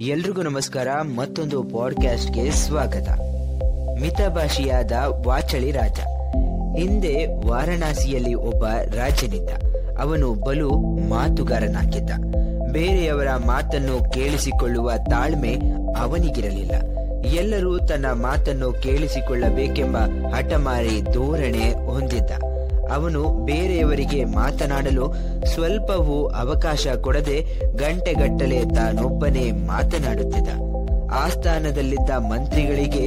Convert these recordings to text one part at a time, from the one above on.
ಎಲ್ರಿಗೂ ನಮಸ್ಕಾರ, ಮತ್ತೊಂದು ಪಾಡ್ಕಾಸ್ಟ್ಗೆ ಸ್ವಾಗತ. ಮಿತಭಾಷಿಯಾದ ವಾಚಳಿ ರಾಜ. ಹಿಂದೆ ವಾರಣಾಸಿಯಲ್ಲಿ ಒಬ್ಬ ರಾಜನಿದ್ದ. ಅವನು ಬಲು ಮಾತುಗಾರನಾಗಿದ್ದ. ಬೇರೆಯವರ ಮಾತನ್ನು ಕೇಳಿಸಿಕೊಳ್ಳುವ ತಾಳ್ಮೆ ಅವನಿಗಿರಲಿಲ್ಲ. ಎಲ್ಲರೂ ತನ್ನ ಮಾತನ್ನು ಕೇಳಿಸಿಕೊಳ್ಳಬೇಕೆಂಬ ಹಠಮಾರಿ ಧೋರಣೆ ಹೊಂದಿದ್ದ. ಅವನು ಬೇರೆಯವರಿಗೆ ಮಾತನಾಡಲು ಸ್ವಲ್ಪವೂ ಅವಕಾಶ ಕೊಡದೆ ಗಂಟೆಗಟ್ಟಲೆ ತಾನೊಬ್ಬನೇ ಮಾತನಾಡುತ್ತಿದ್ದ. ಆಸ್ಥಾನದಲ್ಲಿದ್ದ ಮಂತ್ರಿಗಳಿಗೆ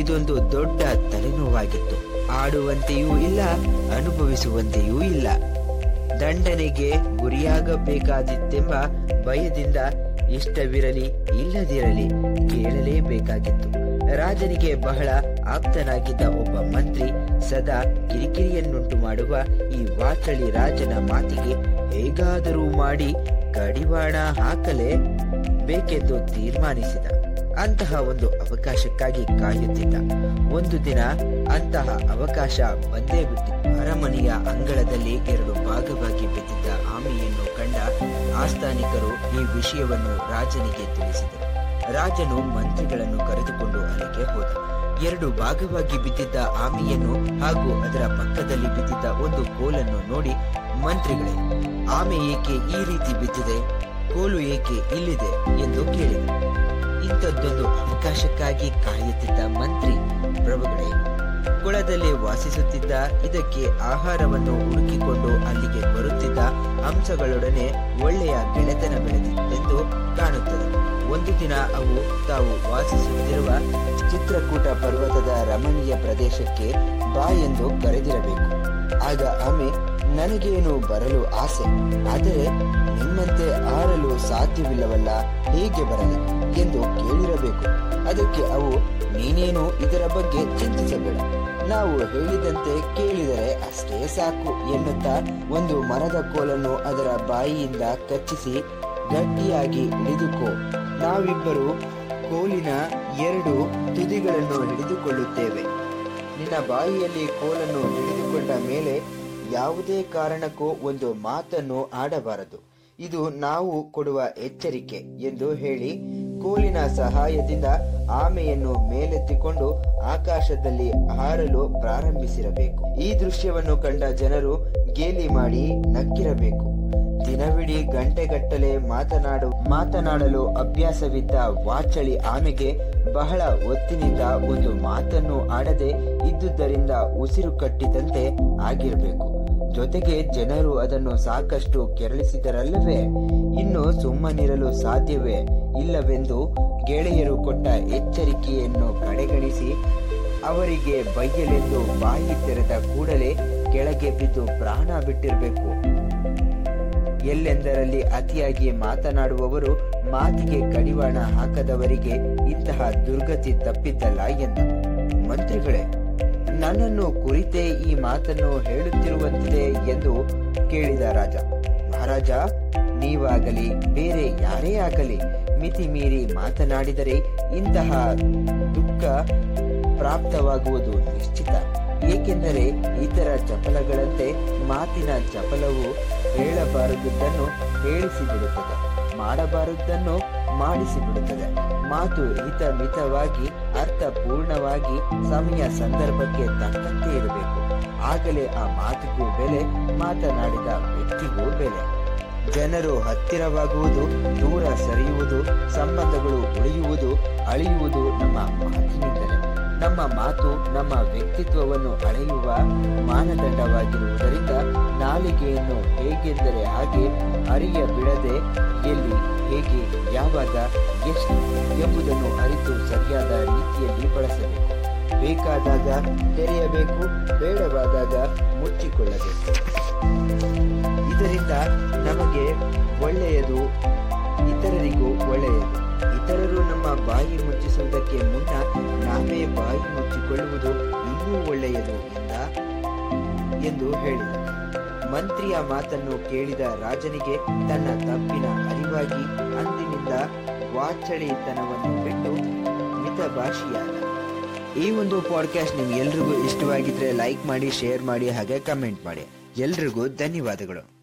ಇದೊಂದು ದೊಡ್ಡ ತಲೆನೋವಾಗಿತ್ತು. ಆಡುವಂತೆಯೂ ಇಲ್ಲ, ಅನುಭವಿಸುವಂತೆಯೂ ಇಲ್ಲ. ದಂಡನೆಗೆ ಗುರಿಯಾಗಬೇಕಾದಿತ್ತೆಂಬ ಭಯದಿಂದ ಇಷ್ಟವಿರಲಿ, ಇಲ್ಲದಿರಲಿ ಕೇಳಲೇಬೇಕಾಗಿತ್ತು. ರಾಜನಿಗೆ ಬಹಳ ಆಪ್ತನಾಗಿದ್ದ ಒಬ್ಬ ಮಂತ್ರಿ ಸದಾ ಕಿರಿಕಿರಿಯನ್ನುಂಟು ಮಾಡುವ ಈ ವಾಚಳಿ ರಾಜನ ಮಾತಿಗೆ ಹೇಗಾದರೂ ಮಾಡಿ ಕಡಿವಾಣ ಹಾಕಲೇ ಬೇಕೆಂದು ತೀರ್ಮಾನಿಸಿದ. ಅಂತಹ ಒಂದು ಅವಕಾಶಕ್ಕಾಗಿ ಕಾಯುತ್ತಿದ್ದ. ಒಂದು ದಿನ ಅಂತಹ ಅವಕಾಶ ಬಂದೇ ಬಿಟ್ಟಿತ್ತು ಅರಮನೆಯ ಅಂಗಳದಲ್ಲಿ ಎರಡು ಭಾಗವಾಗಿ ಬಿದ್ದಿದ್ದ ಆಮೆಯನ್ನು ಕಂಡ ಆಸ್ಥಾನಿಕರು ಈ ವಿಷಯವನ್ನು ರಾಜನಿಗೆ ತಿಳಿಸಿದರು. ರಾಜನು ಮಂತ್ರಿಗಳನ್ನು ಕರೆದುಕೊಂಡು ಅಲ್ಲಿಗೆ ಹೋದ. ಎರಡು ಭಾಗವಾಗಿ ಬಿದ್ದಿದ್ದ ಆಮೆಯನ್ನು ಹಾಗೂ ಅದರ ಪಕ್ಕದಲ್ಲಿ ಬಿದ್ದಿದ್ದ ಒಂದು ಕೋಲನ್ನು ನೋಡಿ ಮಂತ್ರಿಗಳೇ, ಆಮೆ ಏಕೆ ಈ ರೀತಿ ಬಿದ್ದಿದೆ? ಕೋಲು ಏಕೆ ಇಲ್ಲಿದೆ ಎಂದು ಕೇಳಿದರು ಇಂಥದ್ದೊಂದು ಅವಕಾಶಕ್ಕಾಗಿ ಕಾಯುತ್ತಿದ್ದ ಮಂತ್ರಿ ಪ್ರಭುಗಳೇ, ಕುಳದಲ್ಲಿ ವಾಸಿಸುತ್ತಿದ್ದ ಇದಕ್ಕೆ ಆಹಾರವನ್ನು ಹುಡುಕಿಕೊಂಡು ಅಲ್ಲಿಗೆ ಹಂಸಗಳೊಡನೆ ಒಳ್ಳೆಯ ಗೆಳೆತನ ಬೆಳೆದಿತ್ತೆಂದು ಕಾಣುತ್ತದೆ. ಒಂದು ದಿನ ಅವು ತಾವು ವಾಸಿಸುತ್ತಿರುವ ಚಿತ್ರಕೂಟ ಪರ್ವತದ ರಮಣೀಯ ಪ್ರದೇಶಕ್ಕೆ ಬಾ ಎಂದು ಕರೆದಿರಬೇಕು. ಆಗ ಆಮೆ, ನನಗೇನು ಬರಲು ಆಸೆ? ಆದರೆ ನಿಮ್ಮಂತೆ ಆರಲು ಸಾಧ್ಯವಿಲ್ಲವಲ್ಲ, ಹೇಗೆ ಬರಲಿ? ಎಂದು ಕೇಳಿರಬೇಕು. ಅದಕ್ಕೆ ಅವು, ನೀನೇನು ಇದರ ಬಗ್ಗೆ ಚಿಂತಿಸಬೇಡ. ನಾವು ಹೇಳಿದಂತೆ ಕೇಳಿದರೆ ಅಷ್ಟೇ ಸಾಕು ಎನ್ನುತ್ತಾ ಒಂದು ಮರದ ಕೋಲನ್ನು ಅದರ ಬಾಯಿಯಿಂದ ಕಚ್ಚಿಸಿ ಗಟ್ಟಿಯಾಗಿ ಹಿಡಿದುಕೋ. ನಾವಿಬ್ಬರು ಕೋಲಿನ ಎರಡು ತುದಿಗಳನ್ನು ಹಿಡಿದುಕೊಳ್ಳುತ್ತೇವೆ. ನಿನ್ನ ಬಾಯಿಯಲ್ಲಿ ಕೋಲನ್ನು ಹಿಡಿದುಕೊಂಡ ಮೇಲೆ ಯಾವುದೇ ಕಾರಣಕ್ಕೂ ಒಂದು ಮಾತನ್ನು ಆಡಬಾರದು. ಇದು ನಾವು ಕೊಡುವ ಎಚ್ಚರಿಕೆ ಎಂದು ಹೇಳಿ ಕೋಲಿನ ಸಹಾಯದಿಂದ ಆಮೆಯನ್ನು ಮೇಲೆತ್ತಿಕೊಂಡು ಆಕಾಶದಲ್ಲಿ ಹಾರಲು ಪ್ರಾರಂಭಿಸಿರಬೇಕು. ಈ ದೃಶ್ಯವನ್ನು ಕಂಡ ಜನರು ಗೇಲಿ ಮಾಡಿ ನಕ್ಕಿರಬೇಕು. ದಿನವಿಡೀ ಗಂಟೆಗಟ್ಟಲೆ ಮಾತನಾಡು, ಮಾತನಾಡಲು ಅಭ್ಯಾಸವಿದ್ದ ವಾಚಳಿ ಆಮೆಗೆ ಬಹಳ ಒತ್ತಿನಿಂದ ಒಂದು ಮಾತನ್ನು ಆಡದೆ ಇದ್ದುದರಿಂದ ಉಸಿರು ಕಟ್ಟಿದಂತೆ ಆಗಿರಬೇಕು. ಜೊತೆಗೆ ಜನರು ಅದನ್ನು ಸಾಕಷ್ಟು ಕೆರಳಿಸಿದರಲ್ಲವೇ? ಇನ್ನು ಸುಮ್ಮನಿರಲು ಸಾಧ್ಯವೇ? ಇಲ್ಲವೆಂದು ಗೆಳೆಯರು ಕೊಟ್ಟ ಎಚ್ಚರಿಕೆಯನ್ನು ಕಡೆಗಣಿಸಿ ಅವರಿಗೆ ಬೈಯಲೆಂದು ಬಾಯಿ ತೆರೆದ ಕೂಡಲೇ ಕೆಳಗೆ ಬಿದ್ದು ಪ್ರಾಣ ಬಿಟ್ಟಿರಬೇಕು. ಎಲ್ಲೆಂದರಲ್ಲಿ ಅತಿಯಾಗಿ ಮಾತನಾಡುವವರು ಮಾತಿಗೆ ಕಡಿವಾಣ ಹಾಕದವರಿಗೆ ಇಂತಹ ದುರ್ಗತಿ ತಪ್ಪಿದ್ದಲ್ಲ ಎಂದ. ಮಂತ್ರಿಗಳೇ ನನ್ನನ್ನು ಕುರಿತೇ ಈ ಮಾತನ್ನು ಹೇಳುತ್ತಿರುವಂತಿದೆ ಎಂದು ಕೇಳಿದ ರಾಜ. ಮಹಾರಾಜ, ನೀವಾಗಲಿ, ಬೇರೆ ಯಾರೇ ಆಗಲಿ ಮಿತಿ ಮೀರಿ ಮಾತನಾಡಿದರೆ ಇಂತಹ ದುಃಖ ಪ್ರಾಪ್ತವಾಗುವುದು ನಿಶ್ಚಿತ. ಏಕೆಂದರೆ ಇತರ ಚಪಲಗಳಂತೆ ಮಾತಿನ ಚಪಲವು ಹೇಳಬಾರದುದನ್ನು ಹೇಳಿಸಿಬಿಡುತ್ತದೆ. ಮಾಡಬಾರದನ್ನು ಮಾಡಿಸಿಬಿಡುತ್ತದೆ ಮಾತು ಹಿತಮಿತವಾಗಿ ಅರ್ಥಪೂರ್ಣವಾಗಿ ಸಮಯ ಸಂದರ್ಭಕ್ಕೆ ತಕ್ಕಂತೆ ಇರಬೇಕು. ಆಗಲೇ ಆ ಮಾತಿಗೂ ಬೆಲೆ, ಮಾತನಾಡಿದ ವ್ಯಕ್ತಿಗೂ ಬೆಲೆ. ಜನರು ಹತ್ತಿರವಾಗುವುದು, ದೂರ ಸರಿಯುವುದು, ಸಂಬಂಧಗಳು ಉಳಿಯುವುದು, ಅಳಿಯುವುದು ನಮ್ಮ ಮಾತಿನಿಂದಲೇ. ನಮ್ಮ ಮಾತು ನಮ್ಮ ವ್ಯಕ್ತಿತ್ವವನ್ನು ಅಳೆಯುವ ಮಾನದಂಡವಾಗಿರುವುದರಿಂದ ನಾಲಿಗೆಯನ್ನು ಹೇಗೆಂದರೆ ಹಾಗೆ ಅರಿಯ ಬಿಡದೆ ಎಲ್ಲಿ ಹೇಗೆ, ಯಾವಾಗ, ಎಷ್ಟು ಎಂಬುದನ್ನು ಅರಿತು ಸರಿಯಾದ ರೀತಿಯಲ್ಲಿ ಬಳಸಬೇಕು. ಬೇಕಾದಾಗ ತೆರೆಯಬೇಕು, ಬೇಡವಾದಾಗ ಮುಚ್ಚಿಕೊಳ್ಳಬೇಕು. ಇದರಿಂದ ನಮಗೆ ಒಳ್ಳೆಯದು, ಇತರರಿಗೂ ಒಳ್ಳೆಯದು. ಇತರರು ನಮ್ಮ ಬಾಯಿ ಮುಚ್ಚಿಸುವುದಕ್ಕೆ ಮುನ್ನ ನಾವೇ ಬಾಯಿ ಮುಚ್ಚಿಕೊಳ್ಳುವುದು ಇನ್ನೂ ಒಳ್ಳೆಯದು ಎಂದ, ಎಂದು ಹೇಳಿದರು. ಮಂತ್ರಿಯ ಮಾತನ್ನು ಕೇಳಿದ ರಾಜನಿಗೆ ತನ್ನ ತಪ್ಪಿನ ಅರಿವಾಗಿ ವಾಚಳಿತನವನ್ನು ಬಿಟ್ಟು ಮಿತಭಾಷಿಯಾದ. ಈ ಒಂದು ಪಾಡ್ಕಾಸ್ಟ್ ನಿಮ್ಗೆ ಎಲ್ರಿಗೂ ಇಷ್ಟವಾಗಿದ್ರೆ ಲೈಕ್ ಮಾಡಿ ಶೇರ್ ಮಾಡಿ, ಹಾಗೆ ಕಮೆಂಟ್ ಮಾಡಿ. ಎಲ್ರಿಗೂ ಧನ್ಯವಾದಗಳು.